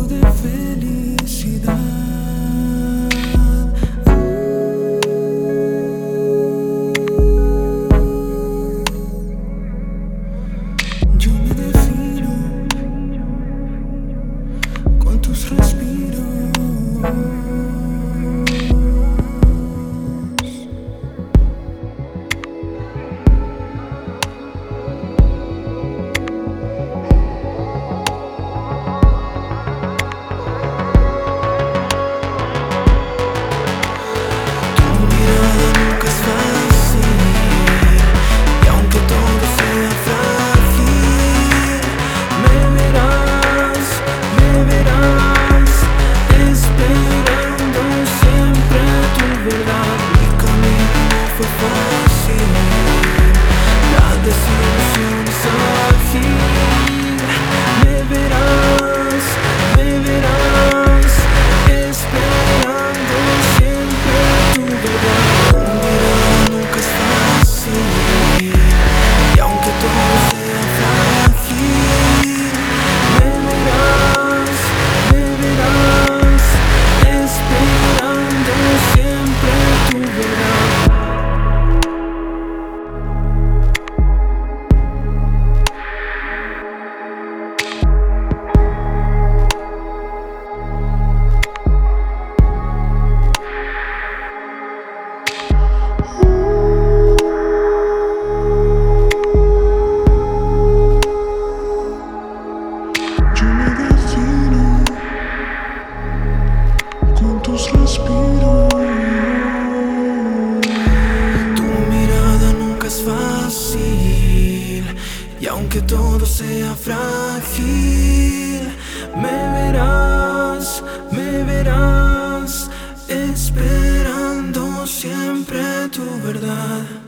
de felicidad. Yo me defino con tus respiros. Frágil, me verás, me verás, esperando siempre tu verdad.